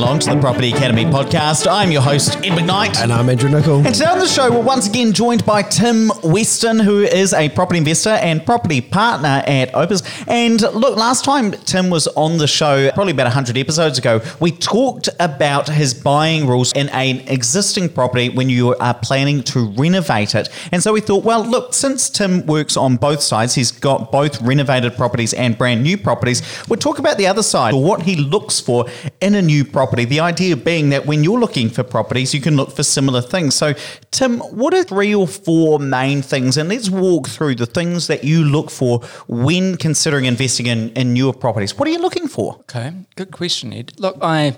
along to the Property Academy podcast. I'm your host, Ed McKnight. And I'm Andrew Nicol. And today on the show, we're once again joined by Tim Weston, who is a property investor and property partner at Opes. And look, last time Tim was on the show, probably about 100 episodes ago, we talked about his buying rules in an existing property when you are planning to renovate it. And so we thought, well, look, since Tim works on both sides, he's got both renovated properties and brand new properties, we'll talk about the other side, what he looks for in a new property. The idea being that when you're looking for properties, you can look for similar things. So, Tim, what are three or four main things? And let's walk through the things that you look for when considering investing in, in newer properties. What are you looking for? Okay, good question, Ed. Look, I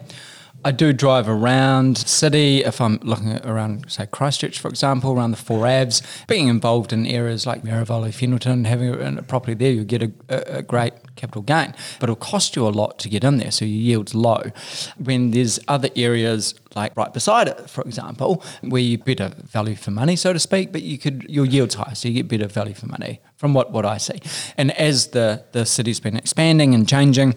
I do drive around city if I'm looking around, say Christchurch, for example, around the Four Avs. Being involved in areas like Merivale, Fendalton, having a, property there, you get a, a, great capital gain, but it'll cost you a lot to get in there, so your yield's low. When there's other areas like right beside it, for example, where you better value for money, so to speak, but you could your yield's high, so you get better value for money from what, what I see. And as the the city's been expanding and changing,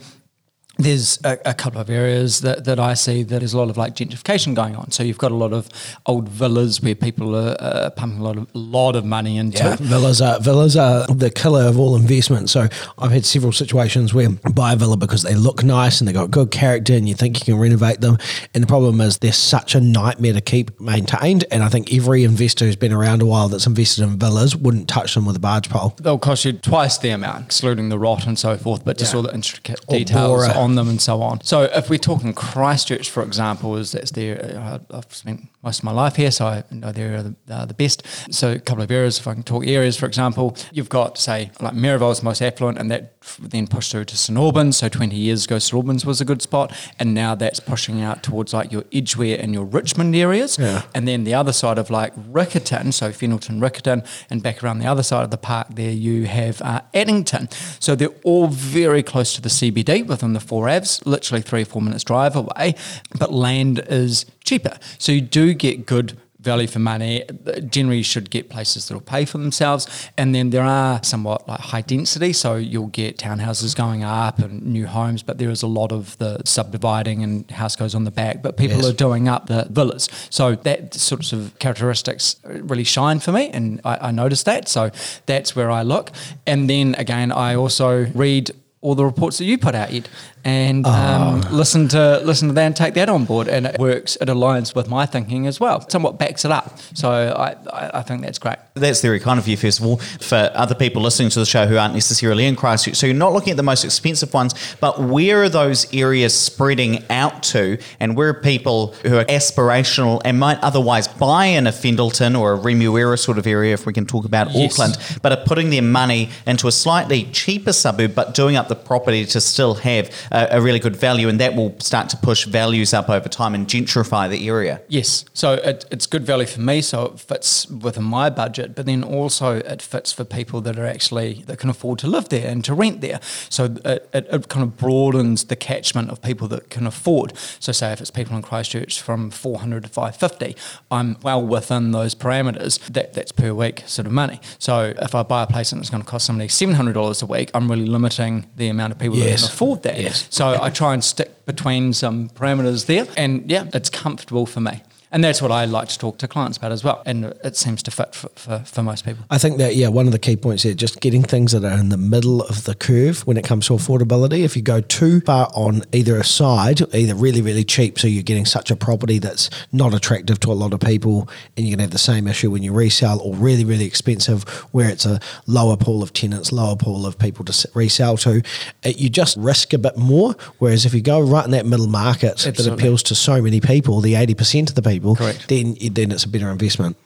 there's a, a, couple of areas that, that I see that there's a lot of like gentrification going on. So you've got a lot of old villas where people are uh, pumping a lot of lot of money into. Yeah, villas are villas are the killer of all investment. So I've had several situations where I buy a villa because they look nice and they got good character, and you think you can renovate them. And the problem is they're such a nightmare to keep maintained. And I think every investor who's been around a while that's invested in villas wouldn't touch them with a barge pole. They'll cost you twice the amount, excluding the rot and so forth, but just yeah. all the intricate details on them and so on. So if we're talking Christchurch, for example, is that's there. Uh, I've spent most of my life here, so I know they're the, uh, the best. So a couple of areas, if I can talk areas, for example, you've got say like the most affluent, and that then pushed through to St Albans. So 20 years ago, St Albans was a good spot, and now that's pushing out towards like your Edgware and your Richmond areas. Yeah. And then the other side of like Riccarton, so Fendalton, Riccarton, and back around the other side of the park there, you have uh, Addington. So they're all very close to the CBD within the four Avs, literally three or four minutes drive away, but land is cheaper. So you do get good value for money. Generally, you should get places that will pay for themselves. And then there are somewhat like high density, so you'll get townhouses going up and new homes, but there is a lot of the subdividing and house goes on the back. But people yes. are doing up the villas. So that sort of characteristics really shine for me, and I, I noticed that. So that's where I look. And then again, I also read all the reports that you put out, Ed and um, oh. listen to listen to that and take that on board. And it works. It aligns with my thinking as well. Somewhat backs it up. So I, I, think that's great. That's very kind of you, first of all. For other people listening to the show who aren't necessarily in Christchurch, so you're not looking at the most expensive ones, but where are those areas spreading out to, and where are people who are aspirational and might otherwise buy in a Fendalton or a Remuera sort of area, if we can talk about yes. Auckland, but are putting their money into a slightly cheaper suburb, but doing up the property to still have a, a, really good value, and that will start to push values up over time and gentrify the area. Yes, so it, it's good value for me, so it fits within my budget, but then also it fits for people that are actually that can afford to live there and to rent there. So it, it, it kind of broadens the catchment of people that can afford. So say if it's people in Christchurch from 400 to 550, I'm well within those parameters. That that's per week sort of money. So if I buy a place and it's going to cost somebody $700 a week, I'm really limiting the amount of people yes. that can afford that. Yes. So I try and stick between some parameters there, and yeah, it's comfortable for me. And that's what I like to talk to clients about as well. And it seems to fit for, for, for, most people. I think that, yeah, one of the key points here, just getting things that are in the middle of the curve when it comes to affordability. If you go too far on either side, either really, really cheap, so you're getting such a property that's not attractive to a lot of people, and you're going to have the same issue when you resell, or really, really expensive, where it's a lower pool of tenants, lower pool of people to resell to, it, you just risk a bit more. Whereas if you go right in that middle market Absolutely. that appeals to so many people, the 80% of the people, Correct. then then it's a better investment.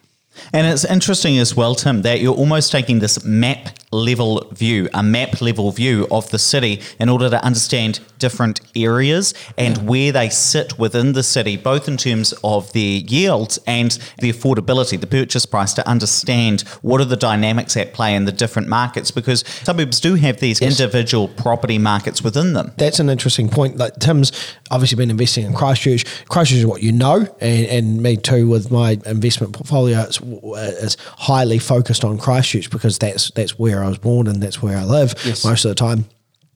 And it's interesting as well, Tim, that you're almost taking this map level view, a map level view of the city in order to understand different areas and yeah. where they sit within the city, both in terms of their yields and the affordability, the purchase price, to understand what are the dynamics at play in the different markets because suburbs do have these yes. individual property markets within them. That's an interesting point. Like Tim's obviously been investing in Christchurch. Christchurch is what you know, and, and me too with my investment portfolio. It's Uh, is highly focused on Christchurch because that's that's where I was born and that's where I live yes. most of the time.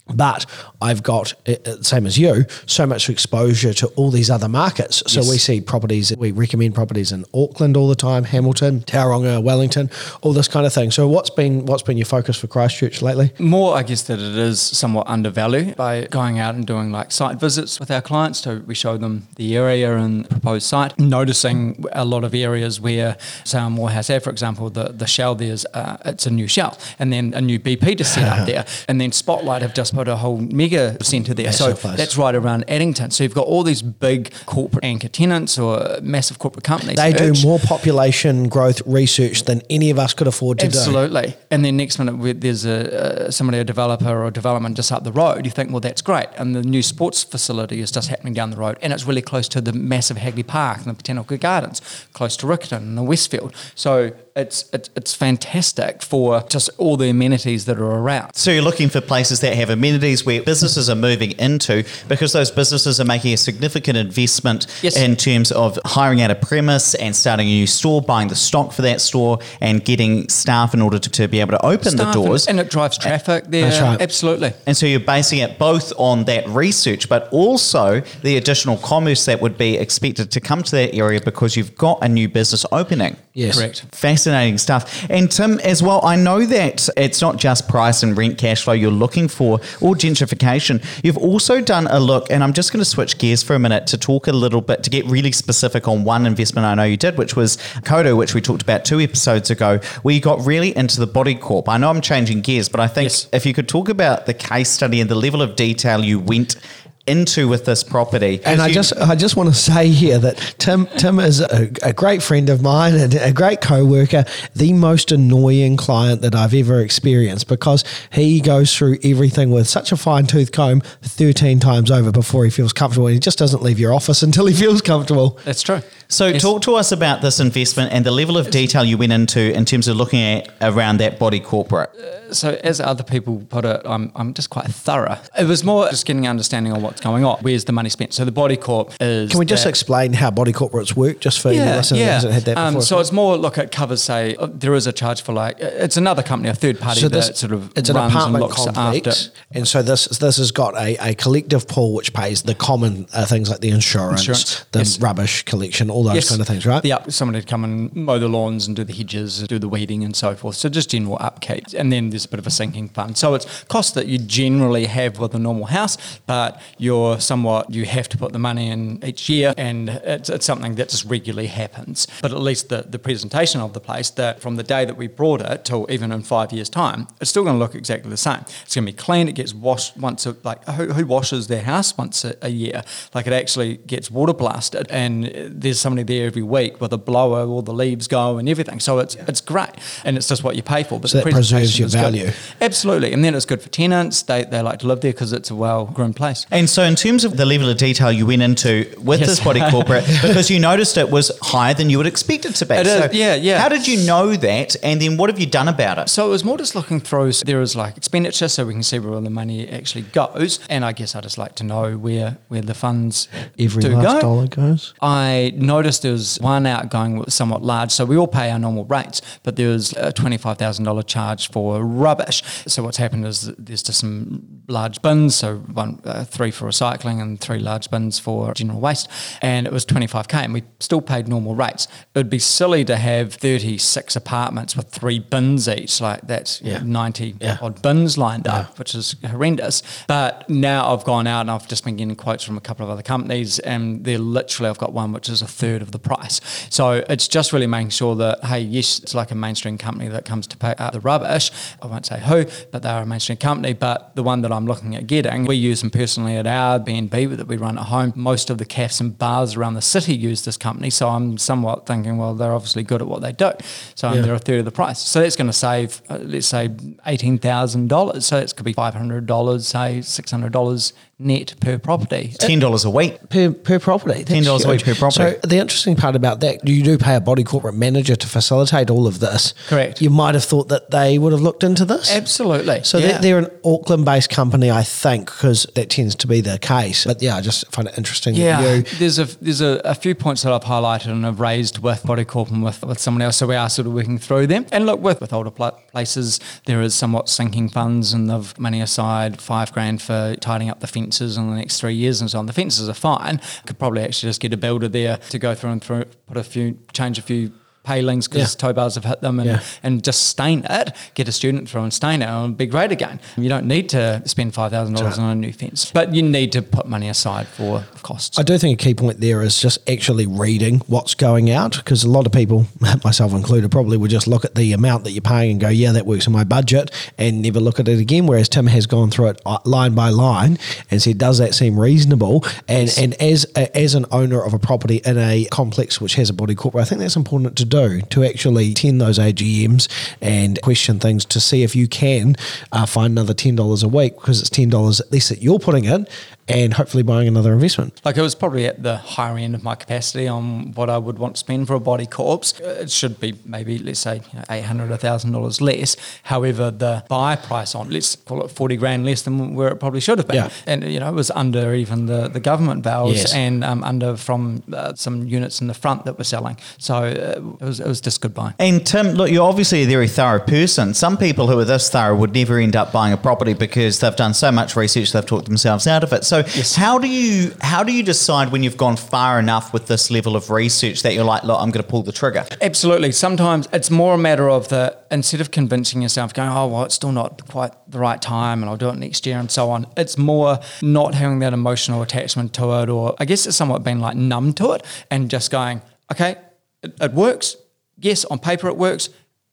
But I've got, uh, uh, same as you, so much exposure to all these other markets. So Yes. we see properties, we recommend properties in Auckland all the time, Hamilton, Tauranga, Wellington, all this kind of thing. So what's been what's been your focus for Christchurch lately? More, I guess, that it is somewhat undervalued by going out and doing like site visits with our clients. So we show them the area and the proposed site, noticing a lot of areas where, say on Moorhouse Ave, for example, the, the shell there's uh, it's a new shell, and then a new BP to set up there, and then Spotlight have just put a whole mega centre there. Massive so place. that's right around Addington. So you've got all these big corporate anchor tenants or massive corporate companies. They do more population growth research than any of us could afford to do. Absolutely. And then next minute, there's a uh, somebody, a developer or a development just up the road, you think, well, that's great. And the new sports facility is just happening down the road. And it's really close to the massive Hagley Park and the Botanical Gardens, close to Riccarton and the Westfield. So it's, it's, it's fantastic for just all the amenities that are around. So you're looking for places that have amenities where businesses are moving into because those businesses are making a significant investment Yes. in terms of hiring out a premise and starting a new store, buying the stock for that store, and getting staff in order to, to be able to open the Staff and- doors. And, it drives traffic there. That's right. Absolutely. And so you're basing it both on that research, but also the additional commerce that would be expected to come to that area because you've got a new business opening. Yes. Correct. Fascinating stuff. And Tim, as well, I know that it's not just price and rent cash flow you're looking for or gentrification. You've also done a look, and I'm just going to switch gears for a minute to talk a little bit, to get really specific on one investment I know you did, which was Kodo, which we talked about two episodes ago, where you got really into the body corp. I know I'm changing gears, but I think Yes. if you could talk about the case study and the level of detail you went into with this property. And I You- just I just want to say here that Tim Tim is a, a great friend of mine and a great co-worker, the most annoying client that I've ever experienced because he goes through everything with such a fine tooth comb 13 times over before he feels comfortable. And he just doesn't leave your office until he feels comfortable. That's true. So, Yes. talk to us about this investment and the level of detail you went into in terms of looking at around that body corporate. so as other people put it, I'm, I'm just quite thorough. It was more just getting an understanding of what's going on. Where's the money spent? So the body corp is. Can we just that- explain how body corporates work just for your listener that hasn't had that Um, before? so it's more look it covers say uh, there is a charge for like uh, it's another company, a third party So that sort of it's an runs and apartment looks complex, after. and so this this has got a, a collective pool which pays the common uh, things like the insurance, Insurance, the yes. rubbish collection, all those kind of things, right? Yeah, somebody to come and mow the lawns and do the hedges, do the weeding and so forth. So just general upkeep. And then there's a bit of a sinking fund. So it's costs that you generally have with a normal house, but you're somewhat, you have to put the money in each year and it's, it's something that just regularly happens. But at least the, the presentation of the place, that from the day that we brought it till even in five years' time, it's still going to look exactly the same. It's going to be clean. It gets washed once, a, like who, who washes their house once a, a year? Like it actually gets water blasted and there's somebody there every week with a blower, all the leaves go and everything. So it's it's great and it's just what you pay for. But So that preserves your is good. value. Absolutely. And then it's good for tenants. They, they like to live there because it's a well groomed place. And so, in terms of the level of detail you went into with Yes. this body corporate, because you noticed it was higher than you would expect it to be. It is, yeah, yeah. How did you know that? And then what have you done about it? So it was more just looking through. So there is like expenditure, so we can see where all the money actually goes. And I guess I just like to know where where the funds Every do last go. dollar goes. I noticed there was one outgoing was somewhat large. So we all pay our normal rates, but there was a $25,000 charge for rubbish. So what's happened is there's just some large bins, so one, uh, three for recycling and three large bins for general waste. And it was 25K and we still paid normal rates. It would be silly to have 36 apartments with three bins each, like that's Yeah. 90 Yeah. odd bins lined up, which is horrendous. But now I've gone out and I've just been getting quotes from a couple of other companies, and they're literally, I've got one which is a third of the price. So it's just really making sure that, hey, yes, it's like a mainstream company that comes to pay out the rubbish. I won't say who, but they're a mainstream company. But the one that I'm looking at getting, we use them personally at our B&B that we run at home. Most of the cafes and bars around the city use this company. So I'm somewhat thinking, well, they're obviously good at what they do. So Yeah. they're a third of the price. So that's going to save, uh, let's say, eighteen thousand dollars. So that could be five hundred dollars, say six hundred dollars net per property. Ten dollars a week. per, per property. That's $10 a week per property. So the interesting part about that, you do pay a body corporate manager to facilitate all of this. Correct. You might have thought that they would have looked into this. Absolutely. So yeah. they're, they're an Auckland-based company, I think, because that tends to be the case. But yeah, I just find it interesting. Yeah, That you, there's a there's a, a few points that I've highlighted and have raised with Body Corp and with, with someone else. So we are sort of working through them. And look, with with older pla- places there is somewhat sinking funds and they've money aside five grand for tidying up the fences in the next three years and so on. The fences are fine. Could probably actually just get a builder there to go through and through, put a few, change a few palings because Yeah. tow bars have hit them and, Yeah. and just stain it, get a student through and stain it and it'll be great again. You don't need to spend $5,000 on a new fence, but you need to put money aside for costs. I do think a key point there is just actually reading what's going out because a lot of people, myself included, probably would just look at the amount that you're paying and go, yeah, that works in my budget and never look at it again. Whereas Tim has gone through it uh, line by line and said, does that seem reasonable? And and as a, as an owner of a property in a complex which has a body corporate, I think that's important to do to actually attend those AGMs and question things to see if you can uh, find another ten dollars a week because it's ten dollars at least that you're putting in and hopefully buying another investment. Like it was probably at the higher end of my capacity on what I would want to spend for a body corpse. It should be maybe let's say you know, eight hundred, a thousand dollars less. However, the buy price on let's call it forty grand less than where it probably should have been, Yeah. and you know it was under even the, the government valves Yes. and um, under from uh, some units in the front that were selling. So uh, it was it was just good buy. And Tim, look, you're obviously a very thorough person. Some people who are this thorough would never end up buying a property because they've done so much research, they've talked themselves out of it. So, how do you how do you decide when you've gone far enough with this level of research that you're like, look, I'm going to pull the trigger? Absolutely. Sometimes it's more a matter of the instead of convincing yourself, going, oh, well, it's still not quite the right time and I'll do it next year and so on. It's more not having that emotional attachment to it, or I guess it's somewhat being like numb to it and just going, okay, it, it works. Yes, on paper it works.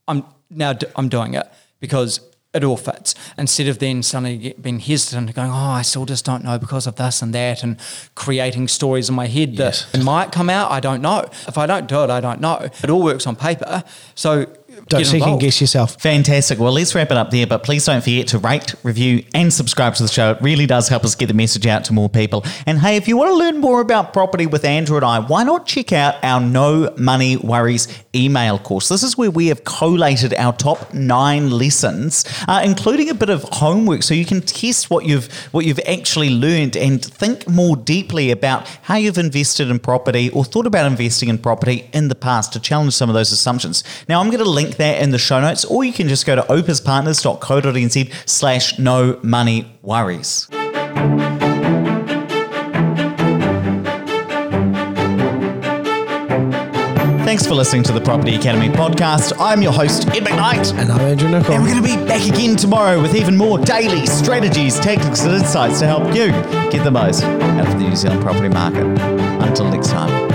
I'm now d- I'm doing it because it all fits. Instead of then suddenly being hesitant and going, oh, I still just don't know because of this and that, and creating stories in my head Yes. that it might come out. I don't know. If I don't do it, I don't know. It all works on paper. So Don't second involved. guess yourself. Fantastic. Well, let's wrap it up there, but please don't forget to rate, review, and subscribe to the show. It really does help us get the message out to more people. And hey, if you want to learn more about property with Andrew and I, why not check out our No Money Worries email course? This is where we have collated our top nine lessons, uh, including a bit of homework, so you can test what you've what you've actually learned and think more deeply about how you've invested in property or thought about investing in property in the past to challenge some of those assumptions. Now, I'm going to link that in the show notes, or you can just go to opespartners.co.nz slash no money worries. Thanks for listening to the Property Academy podcast. I'm your host, Ed McKnight. And I'm Andrew Nicol. And we're going to be back again tomorrow with even more daily strategies, tactics, and insights to help you get the most out of the New Zealand property market. Until next time.